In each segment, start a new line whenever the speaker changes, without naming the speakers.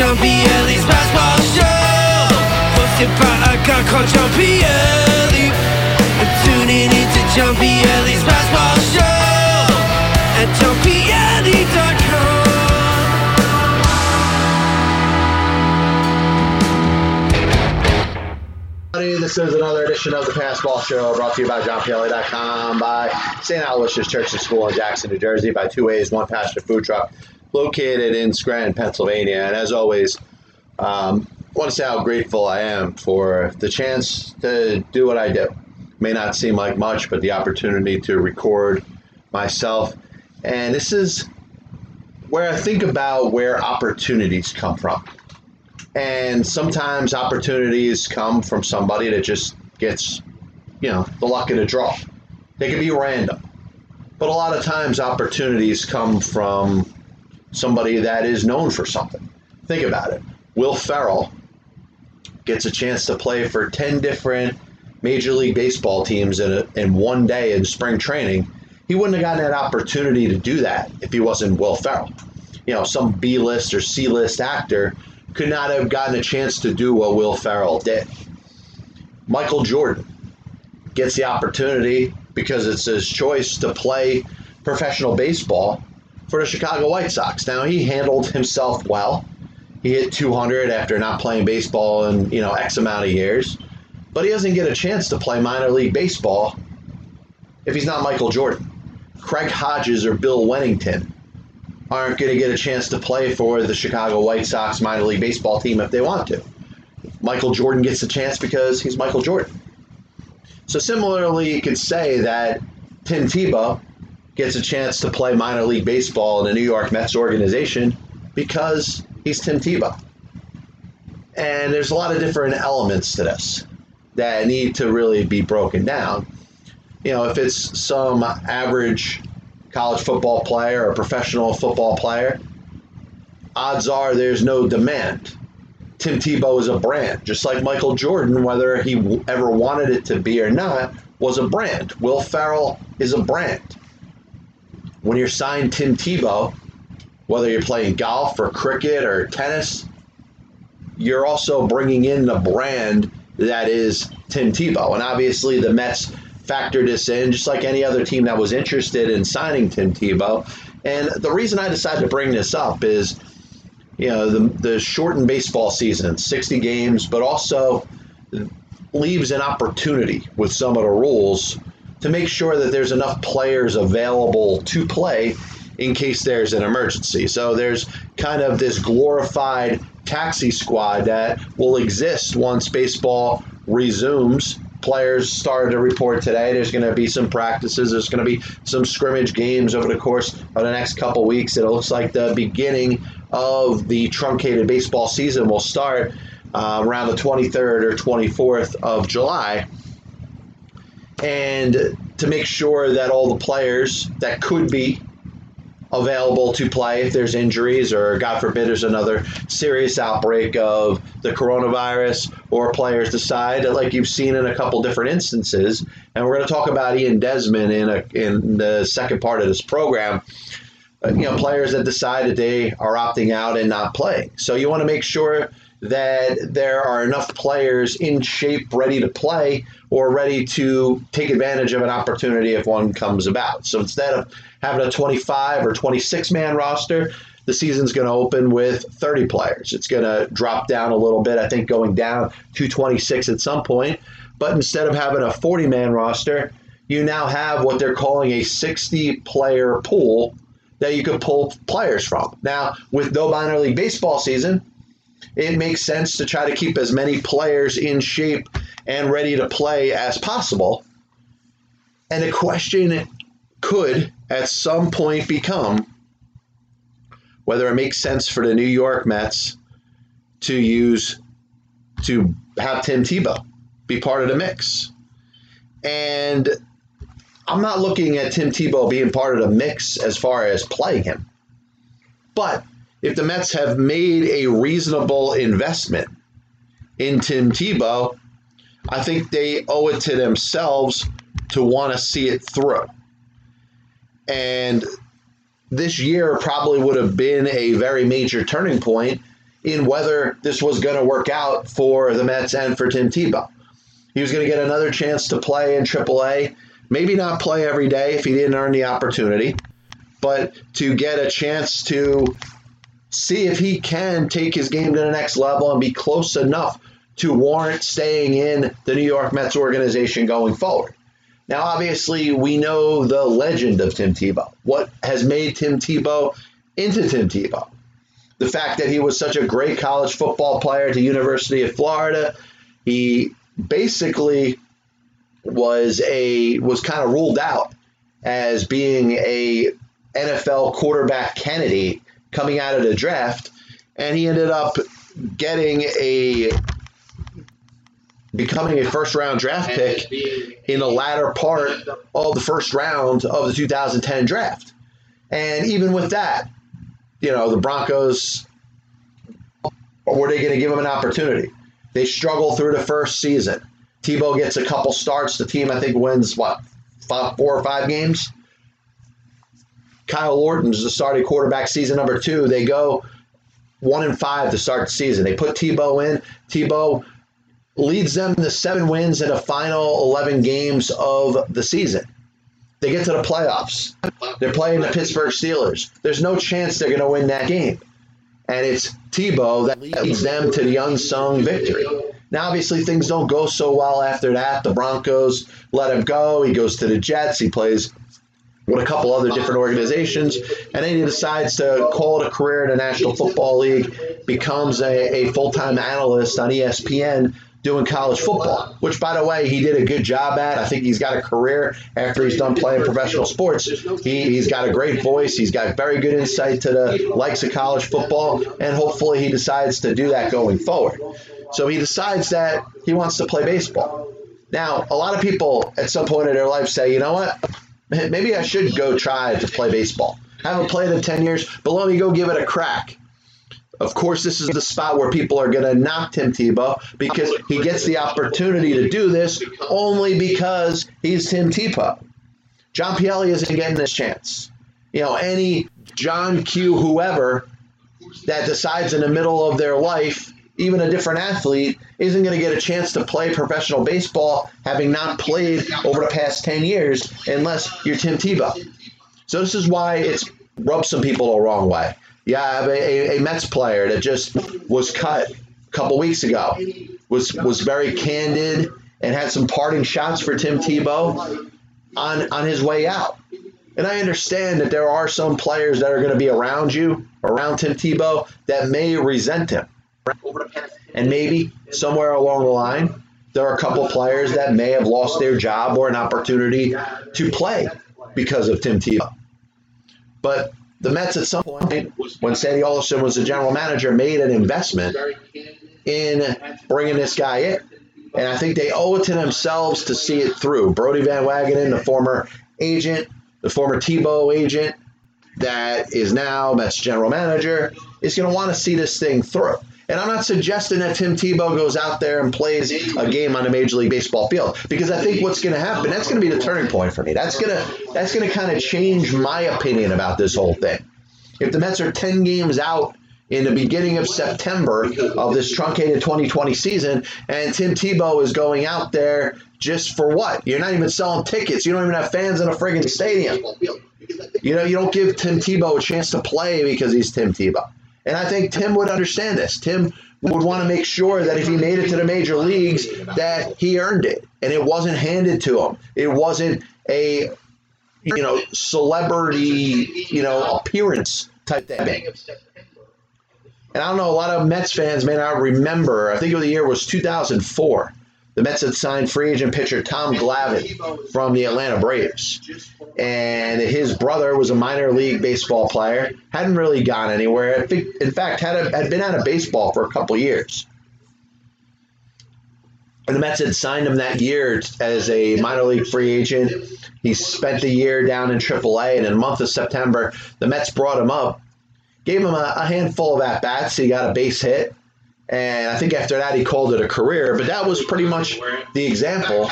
Jumpy basketball show. Hosted by a guy called Jumpy Tuning into Jumpy basketball show at jumpyellie.com.
This is another edition of the Passball Show brought to you by JohnPielli.com, by St. Aloysius Church and School in Jackson, New Jersey, by Two Ways, One Pasture Food Truck, located in Scranton, Pennsylvania. And as always, um, I want to say how grateful I am for the chance to do what I do. May not seem like much, but the opportunity to record myself. And this is where I think about where opportunities come from. And sometimes opportunities come from somebody that just gets, you know, the luck of the draw. They can be random. But a lot of times opportunities come from somebody that is known for something. Think about it. Will Ferrell gets a chance to play for 10 different Major League Baseball teams in, a, in one day in spring training. He wouldn't have gotten that opportunity to do that if he wasn't Will Ferrell. You know, some B list or C list actor could not have gotten a chance to do what Will Ferrell did. Michael Jordan gets the opportunity because it's his choice to play professional baseball for the Chicago White Sox. Now he handled himself well. He hit 200 after not playing baseball in you know X amount of years, but he doesn't get a chance to play minor league baseball if he's not Michael Jordan. Craig Hodges or Bill Wennington aren't going to get a chance to play for the Chicago White Sox minor league baseball team if they want to. Michael Jordan gets a chance because he's Michael Jordan. So similarly, you could say that Tim Tebow gets a chance to play minor league baseball in the New York Mets organization because he's Tim Tebow. And there's a lot of different elements to this that need to really be broken down. You know, if it's some average college football player or professional football player, odds are there's no demand. Tim Tebow is a brand, just like Michael Jordan, whether he ever wanted it to be or not, was a brand. Will Ferrell is a brand. When you're signed Tim Tebow, whether you're playing golf or cricket or tennis, you're also bringing in the brand that is Tim Tebow. And obviously, the Mets factored this in, just like any other team that was interested in signing Tim Tebow. And the reason I decided to bring this up is, you know, the, the shortened baseball season, 60 games, but also leaves an opportunity with some of the rules to make sure that there's enough players available to play in case there's an emergency. So there's kind of this glorified taxi squad that will exist once baseball resumes. Players started to report today. There's going to be some practices. There's going to be some scrimmage games over the course of the next couple weeks. It looks like the beginning of the truncated baseball season will start uh, around the 23rd or 24th of July and to make sure that all the players that could be available to play if there's injuries or god forbid there's another serious outbreak of the coronavirus or players decide like you've seen in a couple different instances and we're going to talk about ian desmond in a in the second part of this program uh, you know players that decide that they are opting out and not playing. So you want to make sure that there are enough players in shape ready to play or ready to take advantage of an opportunity if one comes about. So instead of having a 25 or 26 man roster, the season's going to open with 30 players. It's going to drop down a little bit, I think going down to 26 at some point. But instead of having a 40 man roster, you now have what they're calling a 60 player pool that you could pull players from. Now, with no minor league baseball season, it makes sense to try to keep as many players in shape and ready to play as possible. And the question could at some point become whether it makes sense for the New York Mets to use to have Tim Tebow be part of the mix. And I'm not looking at Tim Tebow being part of the mix as far as playing him. But if the Mets have made a reasonable investment in Tim Tebow, I think they owe it to themselves to want to see it through. And this year probably would have been a very major turning point in whether this was going to work out for the Mets and for Tim Tebow. He was going to get another chance to play in AAA, maybe not play every day if he didn't earn the opportunity, but to get a chance to see if he can take his game to the next level and be close enough to warrant staying in the New York Mets organization going forward. Now, obviously, we know the legend of Tim Tebow. What has made Tim Tebow into Tim Tebow? The fact that he was such a great college football player at the University of Florida. He basically was a was kind of ruled out as being a NFL quarterback candidate coming out of the draft, and he ended up getting a becoming a first round draft pick in the latter part of the first round of the 2010 draft. And even with that, you know, the Broncos were they going to give him an opportunity? They struggle through the first season. Tebow gets a couple starts. The team, I think, wins what five, four or five games. Kyle Orton's the starting quarterback season number two. They go one and five to start the season. They put Tebow in. Tebow leads them to seven wins in the final 11 games of the season. They get to the playoffs. They're playing the Pittsburgh Steelers. There's no chance they're going to win that game. And it's Tebow that leads them to the unsung victory. Now, obviously, things don't go so well after that. The Broncos let him go. He goes to the Jets. He plays with a couple other different organizations, and then he decides to call it a career in the National Football League, becomes a, a full time analyst on ESPN doing college football, which, by the way, he did a good job at. I think he's got a career after he's done playing professional sports. He, he's got a great voice. He's got very good insight to the likes of college football, and hopefully he decides to do that going forward. So he decides that he wants to play baseball. Now, a lot of people at some point in their life say, you know what? Maybe I should go try to play baseball. I haven't played in 10 years, but let me go give it a crack. Of course, this is the spot where people are going to knock Tim Tebow because he gets the opportunity to do this only because he's Tim Tebow. John Pielli isn't getting this chance. You know, any John Q. whoever that decides in the middle of their life, even a different athlete, isn't going to get a chance to play professional baseball having not played over the past 10 years unless you're Tim Tebow. So this is why it's rubbed some people the wrong way. Yeah, I have a, a, Mets player that just was cut a couple weeks ago. Was was very candid and had some parting shots for Tim Tebow on on his way out. And I understand that there are some players that are going to be around you, around Tim Tebow, that may resent him. And maybe somewhere along the line, there are a couple players that may have lost their job or an opportunity to play because of Tim Tebow. But the Mets at some point, when Sandy Alderson was the general manager, made an investment in bringing this guy in. And I think they owe it to themselves to see it through. Brodie Van Wagenen, the former agent, the former Tebow agent that is now Mets general manager, is going to want to see this thing through. And I'm not suggesting that Tim Tebow goes out there and plays a game on a Major League Baseball field because I think what's going to happen that's going to be the turning point for me. That's going to that's going to kind of change my opinion about this whole thing. If the Mets are 10 games out in the beginning of September of this truncated 2020 season, and Tim Tebow is going out there just for what? You're not even selling tickets. You don't even have fans in a friggin' stadium. You know, you don't give Tim Tebow a chance to play because he's Tim Tebow. And I think Tim would understand this. Tim would want to make sure that if he made it to the major leagues, that he earned it and it wasn't handed to him. It wasn't a you know celebrity you know appearance type thing. And I don't know, a lot of Mets fans may not remember. I think the year was 2004 the Mets had signed free agent pitcher Tom Glavine from the Atlanta Braves. And his brother was a minor league baseball player, hadn't really gone anywhere. In fact, had, a, had been out of baseball for a couple years. And the Mets had signed him that year as a minor league free agent. He spent the year down in AAA, and in the month of September, the Mets brought him up, gave him a, a handful of at bats. He got a base hit, And I think after that, he called it a career. But that was pretty much the example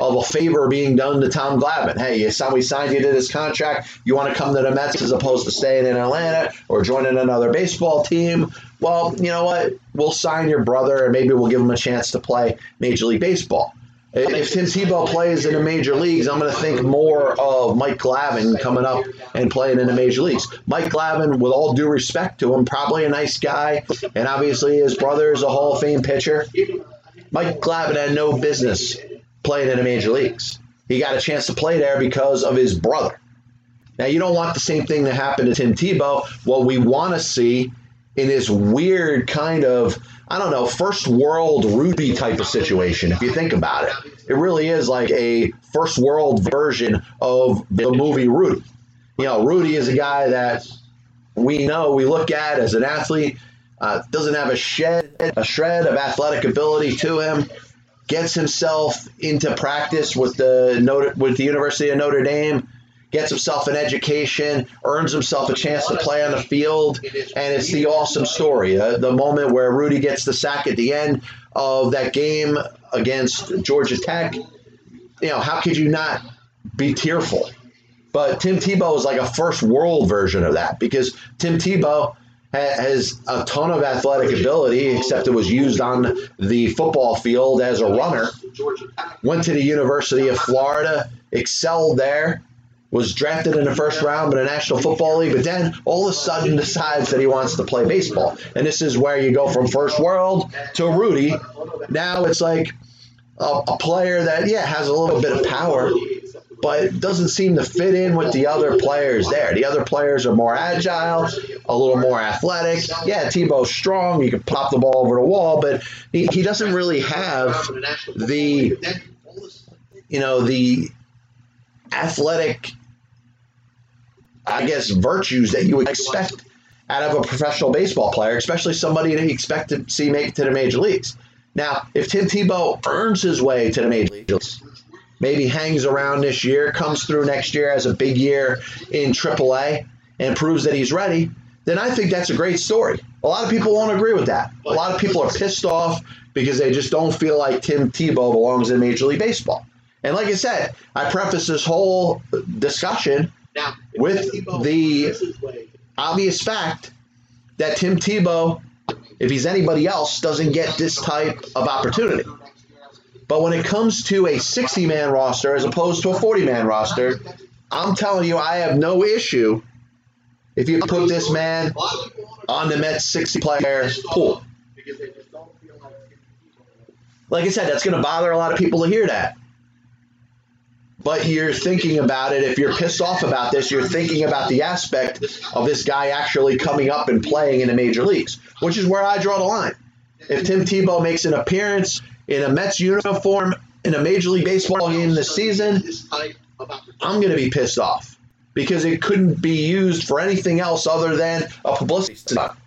of a favor being done to Tom Glavine. Hey, you we signed you to this contract. You want to come to the Mets as opposed to staying in Atlanta or joining another baseball team? Well, you know what? We'll sign your brother and maybe we'll give him a chance to play Major League Baseball. If Tim Tebow plays in the major leagues, I'm going to think more of Mike Glavine coming up and playing in the major leagues. Mike Glavine, with all due respect to him, probably a nice guy, and obviously his brother is a Hall of Fame pitcher. Mike Glavine had no business playing in the major leagues. He got a chance to play there because of his brother. Now, you don't want the same thing to happen to Tim Tebow. What we want to see in this weird kind of I don't know, first world Rudy type of situation, if you think about it. It really is like a first world version of the movie Rudy. You know, Rudy is a guy that we know, we look at as an athlete, uh, doesn't have a shed, a shred of athletic ability to him, gets himself into practice with the with the University of Notre Dame gets himself an education, earns himself a chance to play on the field, and it's the awesome story. Uh, the moment where Rudy gets the sack at the end of that game against Georgia Tech. You know, how could you not be tearful? But Tim Tebow is like a first world version of that because Tim Tebow has a ton of athletic ability, except it was used on the football field as a runner. Went to the University of Florida, excelled there, was drafted in the first round in the National Football League, but then all of a sudden decides that he wants to play baseball. And this is where you go from first world to Rudy. Now it's like a, a player that, yeah, has a little bit of power, but doesn't seem to fit in with the other players there. The other players are more agile, a little more athletic. Yeah, Tebow's strong. You can pop the ball over the wall, but he, he doesn't really have the, you know, the athletic I guess, virtues that you would expect out of a professional baseball player, especially somebody that you expect to see make it to the major leagues. Now, if Tim Tebow earns his way to the major leagues, maybe hangs around this year, comes through next year as a big year in AAA, and proves that he's ready, then I think that's a great story. A lot of people won't agree with that. A lot of people are pissed off because they just don't feel like Tim Tebow belongs in Major League Baseball. And like I said, I preface this whole discussion now, with the obvious fact that Tim Tebow, if he's anybody else, doesn't get this type of opportunity. But when it comes to a 60 man roster as opposed to a 40 man roster, I'm telling you, I have no issue if you put this man on the Mets 60 player pool. Like I said, that's going to bother a lot of people to hear that but you're thinking about it. If you're pissed off about this, you're thinking about the aspect of this guy actually coming up and playing in the major leagues, which is where I draw the line. If Tim Tebow makes an appearance in a Mets uniform in a Major League Baseball game this season, I'm going to be pissed off because it couldn't be used for anything else other than a publicity stunt.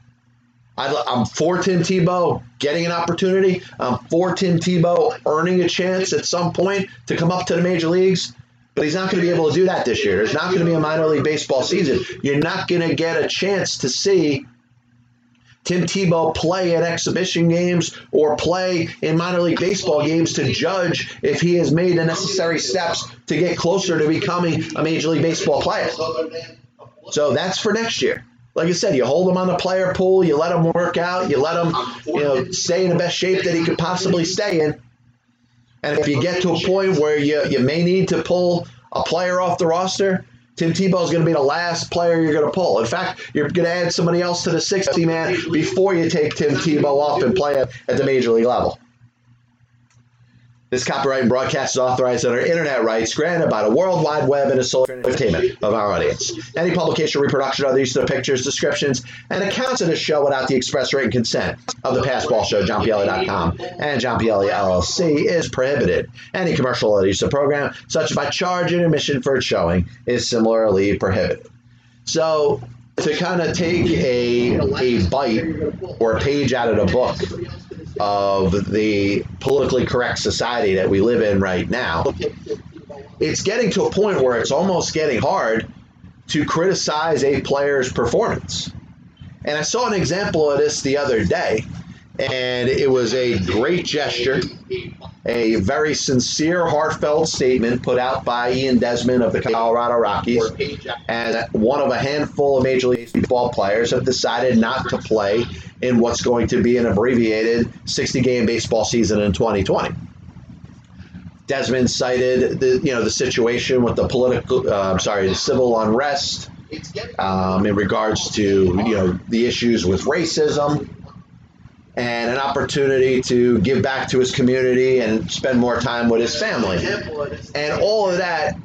I'm for Tim Tebow getting an opportunity. I'm for Tim Tebow earning a chance at some point to come up to the major leagues. But he's not going to be able to do that this year. There's not going to be a minor league baseball season. You're not going to get a chance to see Tim Tebow play at exhibition games or play in minor league baseball games to judge if he has made the necessary steps to get closer to becoming a major league baseball player. So that's for next year like I said, you hold him on the player pool, you let him work out, you let him, you know, stay in the best shape that he could possibly stay in. And if you get to a point where you, you may need to pull a player off the roster, Tim Tebow is going to be the last player you're going to pull. In fact, you're going to add somebody else to the 60 man before you take Tim Tebow off and play at the major league level. This copyright and broadcast is authorized under internet rights granted by the World Wide Web and is sole entertainment of our audience. Any publication, reproduction, or use of the pictures, descriptions, and accounts of this show without the express written consent of the Passball Show, JohnPielli.com, and John Pielli LLC is prohibited. Any commercial or use of the program, such as by charging admission for its showing, is similarly prohibited. So, to kind of take a, a bite or a page out of the book of the politically correct society that we live in right now, it's getting to a point where it's almost getting hard to criticize a player's performance. And I saw an example of this the other day. And it was a great gesture, a very sincere, heartfelt statement put out by Ian Desmond of the Colorado Rockies. And one of a handful of Major League Baseball players have decided not to play in what's going to be an abbreviated 60 game baseball season in 2020. Desmond cited the you know the situation with the political, uh, I'm sorry, the civil unrest um, in regards to you know the issues with racism and an opportunity to give back to his community and spend more time with his family. And all of that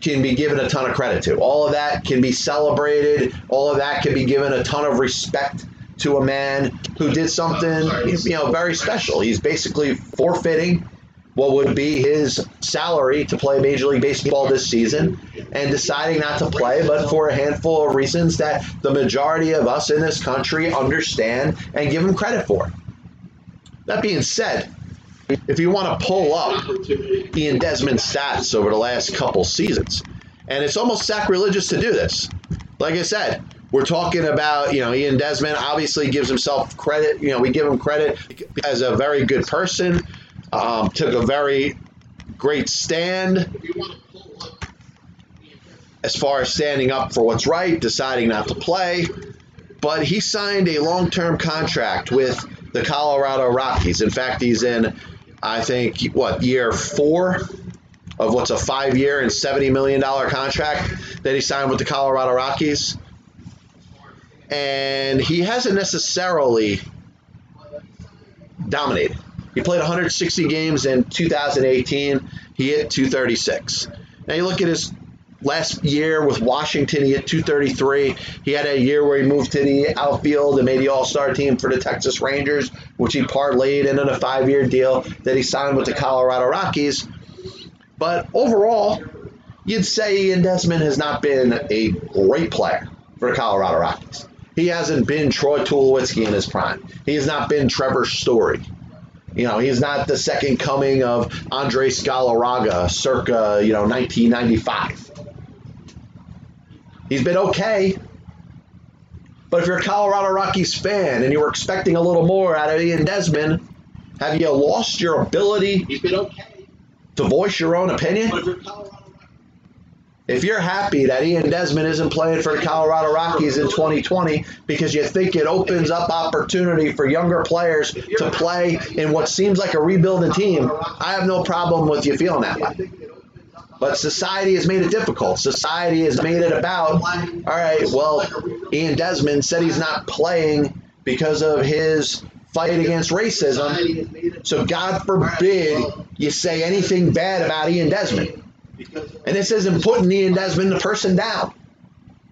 can be given a ton of credit to. All of that can be celebrated. All of that can be given a ton of respect to a man who did something you know very special. He's basically forfeiting what would be his salary to play Major League Baseball this season and deciding not to play, but for a handful of reasons that the majority of us in this country understand and give him credit for. That being said, if you want to pull up Ian Desmond's stats over the last couple seasons, and it's almost sacrilegious to do this. Like I said, we're talking about, you know, Ian Desmond obviously gives himself credit. You know, we give him credit as a very good person, um, took a very great stand as far as standing up for what's right, deciding not to play. But he signed a long term contract with the Colorado Rockies. In fact, he's in, I think, what, year four of what's a five year and $70 million contract that he signed with the Colorado Rockies. And he hasn't necessarily dominated. He played 160 games in 2018. He hit 236. Now you look at his last year with Washington, he hit 233. He had a year where he moved to the outfield and made the All Star team for the Texas Rangers, which he parlayed into a five year deal that he signed with the Colorado Rockies. But overall, you'd say Ian Desmond has not been a great player for the Colorado Rockies. He hasn't been Troy Tulowitzki in his prime. He has not been Trevor Story. You know, he's not the second coming of Andre Galarraga circa, you know, 1995. He's been okay. But if you're a Colorado Rockies fan and you were expecting a little more out of Ian Desmond, have you lost your ability
He's been okay.
to voice your own opinion?
If you're
happy that Ian Desmond isn't playing for the Colorado Rockies in 2020 because you think it opens up opportunity for younger players to play in what seems like a rebuilding team, I have no problem with you feeling that way. But society has made it difficult. Society has made it about, all right, well, Ian Desmond said he's not playing because of his fight against racism. So God forbid you say anything bad about Ian Desmond. And this isn't putting Ian Desmond, the person, down.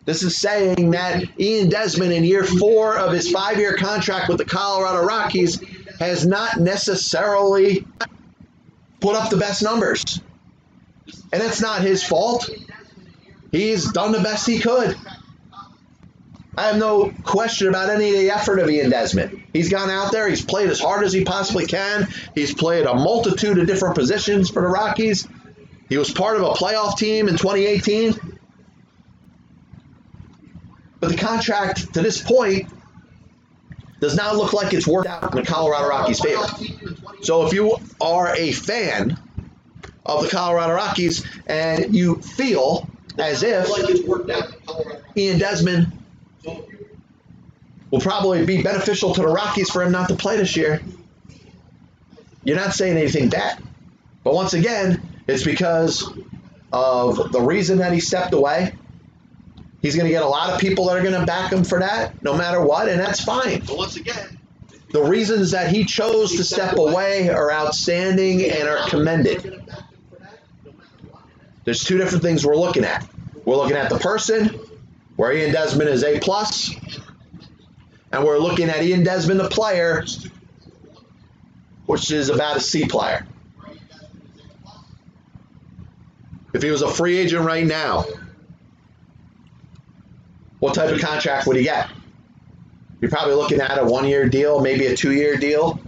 This is saying that Ian Desmond, in year four of his five year contract with the Colorado Rockies, has not necessarily put up the best numbers. And it's not his fault. He's done the best he could. I have no question about any of the effort of Ian Desmond. He's gone out there, he's played as hard as he possibly can. He's played a multitude of different positions for the Rockies. He was part of a playoff team in 2018. But the contract to this point does not look like it's worked out in the Colorado Rockies' favor. So if you are a fan of the Colorado Rockies and you feel as if. Ian Desmond will probably be beneficial to the Rockies for him not to play this year, you're not saying anything bad. But once again, it's because of the reason that he stepped away. He's going to get a lot of people that are going to back him for that, no matter what, and that's fine.
But once again,
The reasons that he chose to step away are outstanding and are commended. There's two different things we're looking at. We're looking at the person, where Ian Desmond is A plus, and we're looking at Ian Desmond, the player, which is about a C player. If he was a free agent right now, what type of contract would he get? You're probably looking at a one year deal, maybe a two year deal.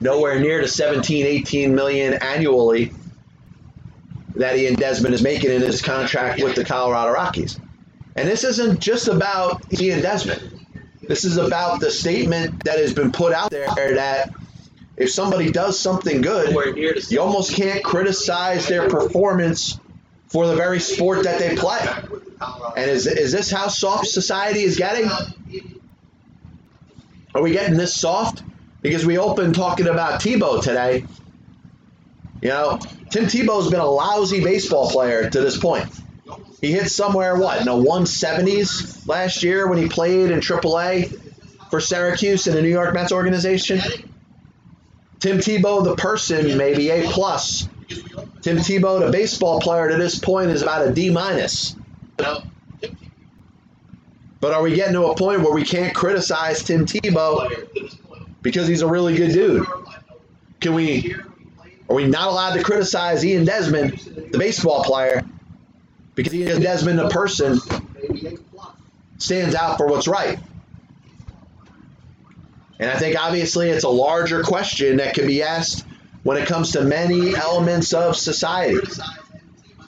Nowhere near the 17, 18 million annually that Ian Desmond is making in his contract with the Colorado Rockies. And this isn't just about Ian Desmond. This is about the statement that has been put out there that if somebody does something good,
We're here to
you almost can't criticize their performance for the very sport that they play. And is, is this how soft society is getting? Are we getting this soft? Because we opened talking about Tebow today. You know, Tim Tebow's been a lousy baseball player to this point. He hit somewhere, what, in the 170s last year when he played in AAA for Syracuse in the New York Mets organization? Tim Tebow, the person, maybe A plus. Tim Tebow, the baseball player to this point, is about a D minus. But are we getting to a point where we can't criticize Tim Tebow because he's a really good dude? Can we? Are we not allowed to criticize Ian Desmond, the baseball player, because Ian Desmond, the person, stands out for what's right? And I think obviously it's a larger question that can be asked when it comes to many elements of society.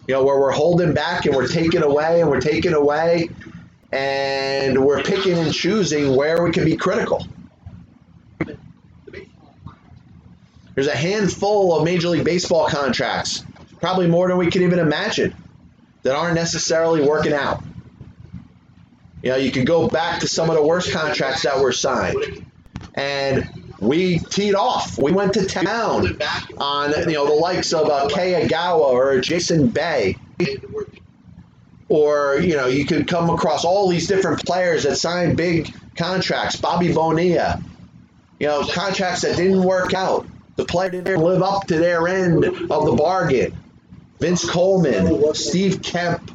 You know, where we're holding back and we're taking away and we're taking away and we're picking and choosing where we can be critical. There's a handful of Major League Baseball contracts, probably more than we could even imagine, that aren't necessarily working out. You know, you could go back to some of the worst contracts that were signed. And we teed off. We went to town on you know the likes of uh, Kei Igawa or Jason Bay. Or, you know, you could come across all these different players that signed big contracts. Bobby Bonilla, you know, contracts that didn't work out. The player didn't live up to their end of the bargain. Vince Coleman, Steve Kemp,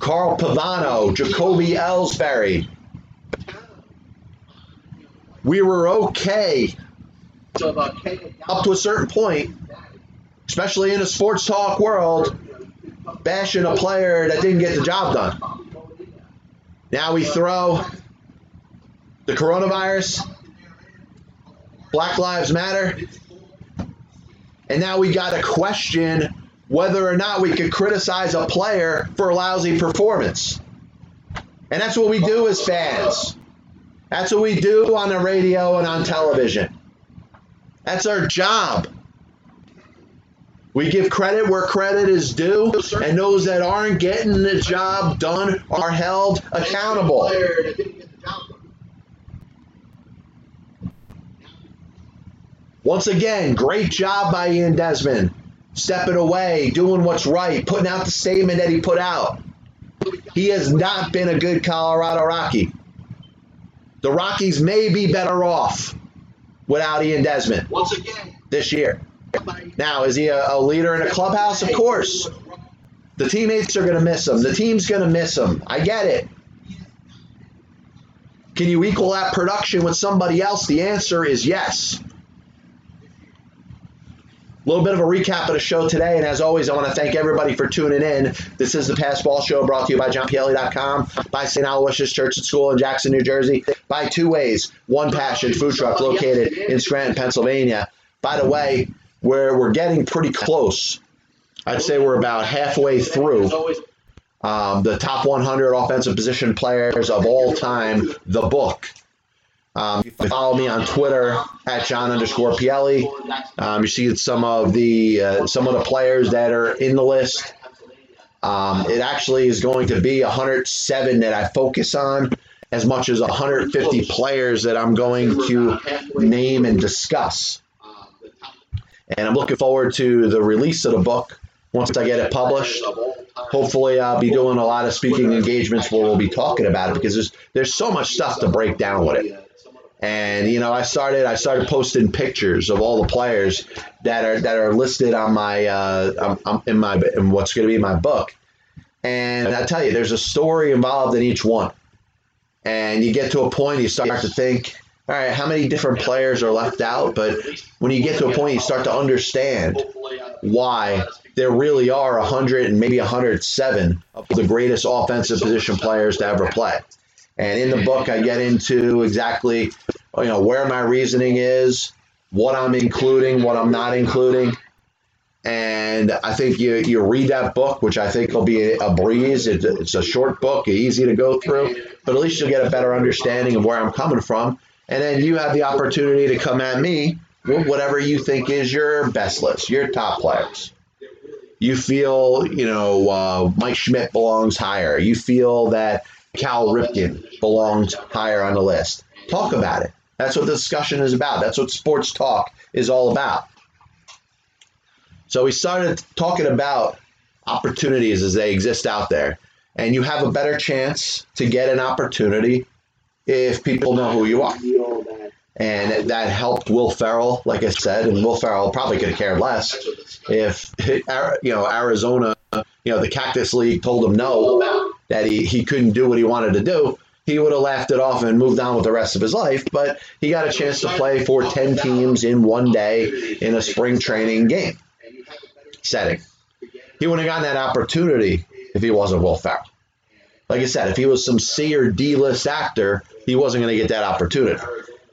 Carl Pavano, Jacoby Ellsbury. We were okay uh, up to a certain point, especially in a sports talk world, bashing a player that didn't get the job done. Now we throw the coronavirus, Black Lives Matter, and now we got to question whether or not we could criticize a player for a lousy performance. And that's what we do as fans. That's what we do on the radio and on television. That's our job. We give credit where credit is due, and those that aren't getting the job done are held accountable. Once again, great job by Ian Desmond. Stepping away, doing what's right, putting out the statement that he put out. He has not been a good Colorado Rocky. The Rockies may be better off without Ian Desmond
Once again,
this year. Now, is he a, a leader in a clubhouse? Of course. The teammates are going to miss him. The team's going to miss him. I get it. Can you equal that production with somebody else? The answer is yes. A little bit of a recap of the show today, and as always, I want to thank everybody for tuning in. This is the Pass Ball Show brought to you by JohnPielli.com, by St. Aloysius Church and School in Jackson, New Jersey, by Two Ways, One Passion Food Truck located in Scranton, Pennsylvania. By the way, where we're getting pretty close. I'd say we're about halfway through um, the top 100 offensive position players of all time, the book. Um, you follow me on Twitter at John underscore Pielli. Um, you see some of the uh, some of the players that are in the list. Um, it actually is going to be 107 that I focus on, as much as 150 players that I'm going to name and discuss. And I'm looking forward to the release of the book once I get it published. Hopefully, I'll be doing a lot of speaking engagements where we'll be talking about it because there's there's so much stuff to break down with it. And you know, I started I started posting pictures of all the players that are that are listed on my uh, um, um, in my in what's going to be my book. And I tell you, there's a story involved in each one. And you get to a point, you start to think, all right, how many different players are left out? But when you get to a point, you start to understand why there really are 100 and maybe 107 of the greatest offensive position players to ever play. And in the book, I get into exactly, you know, where my reasoning is, what I'm including, what I'm not including. And I think you, you read that book, which I think will be a breeze. It's a, it's a short book, easy to go through, but at least you'll get a better understanding of where I'm coming from. And then you have the opportunity to come at me with whatever you think is your best list, your top players. You feel, you know, uh, Mike Schmidt belongs higher. You feel that Cal Ripken belongs higher on the list. Talk about it. That's what the discussion is about. That's what sports talk is all about. So we started talking about opportunities as they exist out there. And you have a better chance to get an opportunity if people know who you are. And that helped Will Ferrell, like I said, and Will Ferrell probably could have cared less if you know Arizona, you know the Cactus League told him no, that he, he couldn't do what he wanted to do. He would have laughed it off and moved on with the rest of his life, but he got a chance to play for 10 teams in one day in a spring training game setting. He wouldn't have gotten that opportunity if he wasn't Will Ferrell. Like I said, if he was some C or D list actor, he wasn't going to get that opportunity.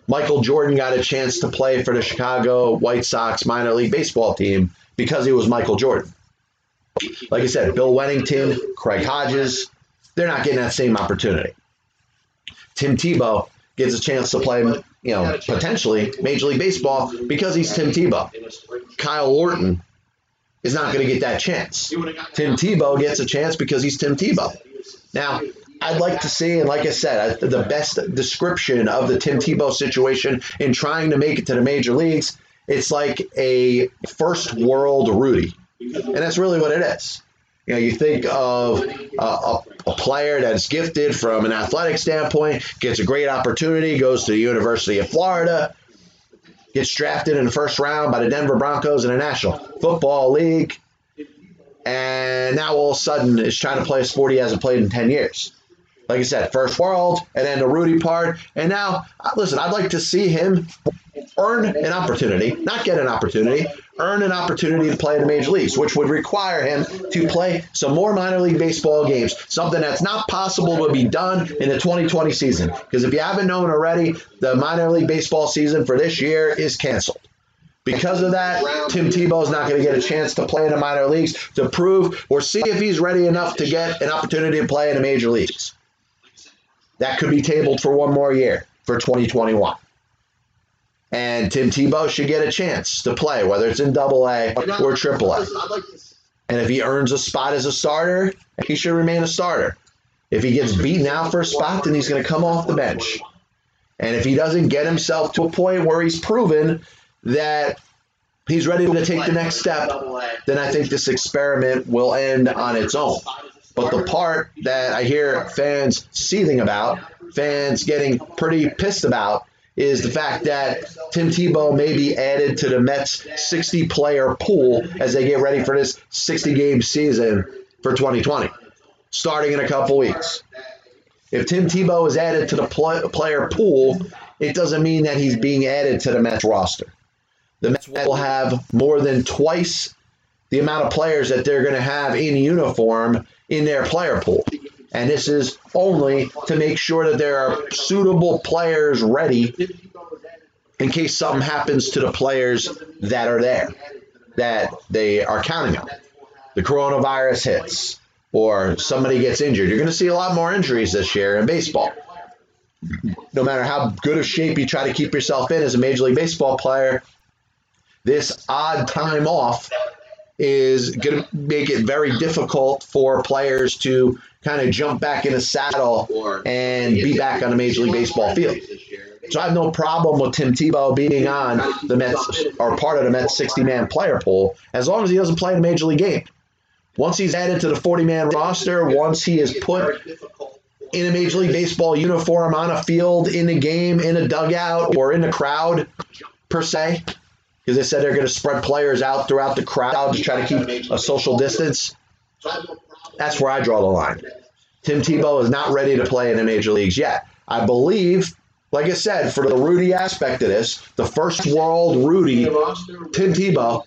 Michael Jordan got a chance to play for the Chicago White Sox minor league baseball team because he was Michael Jordan. Like I said, Bill Wennington, Craig Hodges, they're not getting that same opportunity. Tim Tebow gets a chance to play, you know, potentially Major League Baseball because he's Tim Tebow. Kyle Orton is not going to get that chance. Tim Tebow gets a chance because he's Tim Tebow. Now, I'd like to see, and like I said, the best description of the Tim Tebow situation in trying to make it to the major leagues, it's like a first world Rudy. And that's really what it is. You know, you think of a, a, player that's gifted from an athletic standpoint, gets a great opportunity, goes to the University of Florida, gets drafted in the first round by the Denver Broncos in the National Football League, and now all of a sudden is trying to play a sport he hasn't played in 10 years. Like I said, first world, and then the Rudy part. And now, listen, I'd like to see him earn an opportunity, not get an opportunity, earn an opportunity to play in the major leagues, which would require him to play some more minor league baseball games, something that's not possible to be done in the 2020 season. Because if you haven't known already, the minor league baseball season for this year is canceled. Because of that, Tim Tebow is not going to get a chance to play in the minor leagues to prove or see if he's ready enough to get an opportunity to play in the major leagues. That could be tabled for one more year for 2021. And Tim Tebow should get a chance to play, whether it's in double A or triple A. And if he earns a spot as a starter, he should remain a starter. If he gets beaten out for a spot, then he's going to come off the bench. And if he doesn't get himself to a point where he's proven that he's ready to take the next step, then I think this experiment will end on its own. But the part that I hear fans seething about, fans getting pretty pissed about, is the fact that Tim Tebow may be added to the Mets 60 player pool as they get ready for this 60 game season for 2020, starting in a couple weeks. If Tim Tebow is added to the pl- player pool, it doesn't mean that he's being added to the Mets roster. The Mets will have more than twice the amount of players that they're going to have in uniform in their player pool. And this is only to make sure that there are suitable players ready in case something happens to the players that are there, that they are counting on. The coronavirus hits or somebody gets injured. You're going to see a lot more injuries this year in baseball. No matter how good of shape you try to keep yourself in as a Major League Baseball player, this odd time off is going to make it very difficult for players to kind of jump back in a saddle and be back on a Major League Baseball field. So I have no problem with Tim Tebow being on the Mets or part of the Mets 60 man player pool as long as he doesn't play in a Major League game. Once he's added to the 40 man roster, once he is put in a Major League Baseball uniform on a field, in a game, in a dugout, or in a crowd, per se, because they said they're going to spread players out throughout the crowd to try to keep a social distance. That's where I draw the line. Tim Tebow is not ready to play in the major leagues yet. I believe, like I said, for the Rudy aspect of this, the first world Rudy, Tim Tebow,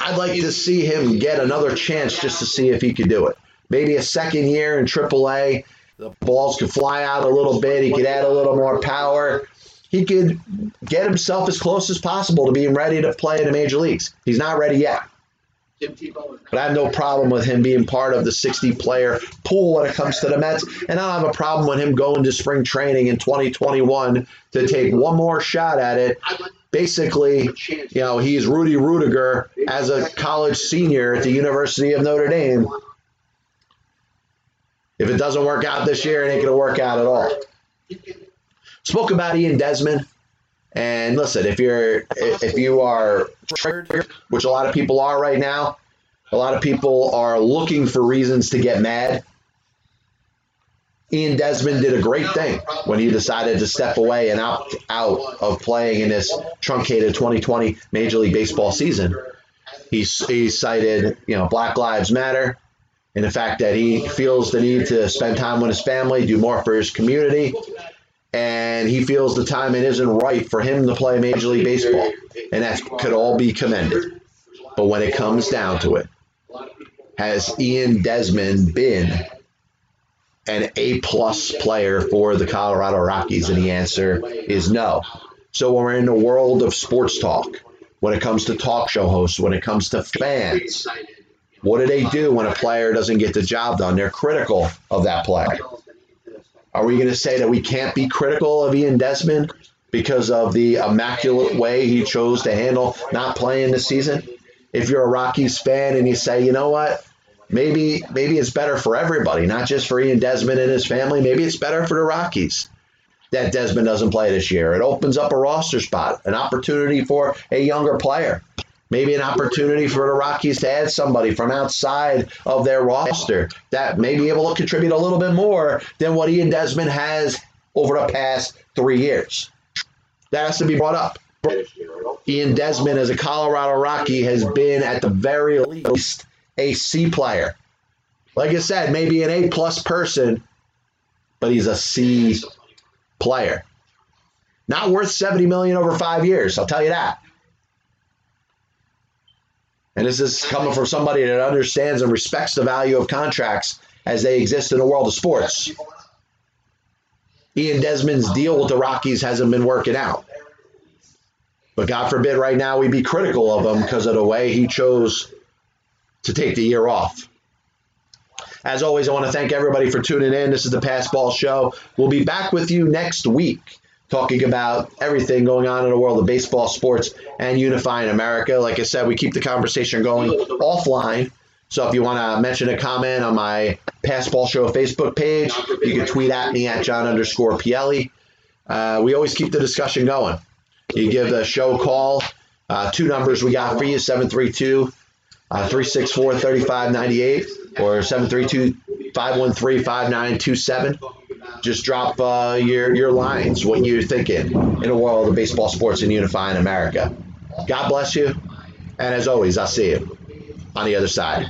I'd like to see him get another chance just to see if he could do it. Maybe a second year in AAA. The balls could fly out a little bit. He could add a little more power. He could get himself as close as possible to being ready to play in the major leagues. He's not ready yet. But I have no problem with him being part of the 60 player pool when it comes to the Mets. And I don't have a problem with him going to spring training in 2021 to take one more shot at it. Basically, you know, he's Rudy Ruettiger as a college senior at the University of Notre Dame. If it doesn't work out this year, it ain't going to work out at all. Spoke about Ian Desmond. And listen, if you're if you are triggered, which a lot of people are right now, a lot of people are looking for reasons to get mad. Ian Desmond did a great thing when he decided to step away and opt out of playing in this truncated 2020 Major League Baseball season. He, he cited, you know, Black Lives Matter and the fact that he feels the need to spend time with his family, do more for his community, and he feels the time isn't right for him to play Major League Baseball, and that could all be commended. But when it comes down to it, has Ian Desmond been an A plus player for the Colorado Rockies? And the answer is no. So when we're in the world of sports talk, when it comes to talk show hosts, when it comes to fans, what do they do when a player doesn't get the job done? They're critical of that player. Are we going to say that we can't be critical of Ian Desmond because of the immaculate way he chose to handle not playing this season? If you're a Rockies fan and you say, you know what, maybe maybe it's better for everybody, not just for Ian Desmond and his family. Maybe it's better for the Rockies that Desmond doesn't play this year. It opens up a roster spot, an opportunity for a younger player. Maybe an opportunity for the Rockies to add somebody from outside of their roster that may be able to contribute a little bit more than what Ian Desmond has over the past three years. That has to be brought up. Ian Desmond, as a Colorado Rocky, has been at the very least a C player. Like I said, maybe an A plus person, but he's a C player. Not worth 70 million over five years, I'll tell you that. And this is coming from somebody that understands and respects the value of contracts as they exist in the world of sports. Ian Desmond's deal with the Rockies hasn't been working out. But God forbid right now we be critical of him because of the way he chose to take the year off. As always, I want to thank everybody for tuning in. This is the Passball Show. We'll be back with you next week talking about everything going on in the world of baseball, sports, and unifying America. Like I said, we keep the conversation going offline. So if you want to mention a comment on my Passball Show Facebook page, you can tweet at me at John underscore Pielli. Uh, we always keep the discussion going. You give the show call. Uh, two numbers we got for you 732 uh, 364 3598 or 732 513 5927. Just drop uh, your, your lines, what you're thinking in a world of baseball, sports, and unifying America. God bless you. And as always, I'll see you on the other side.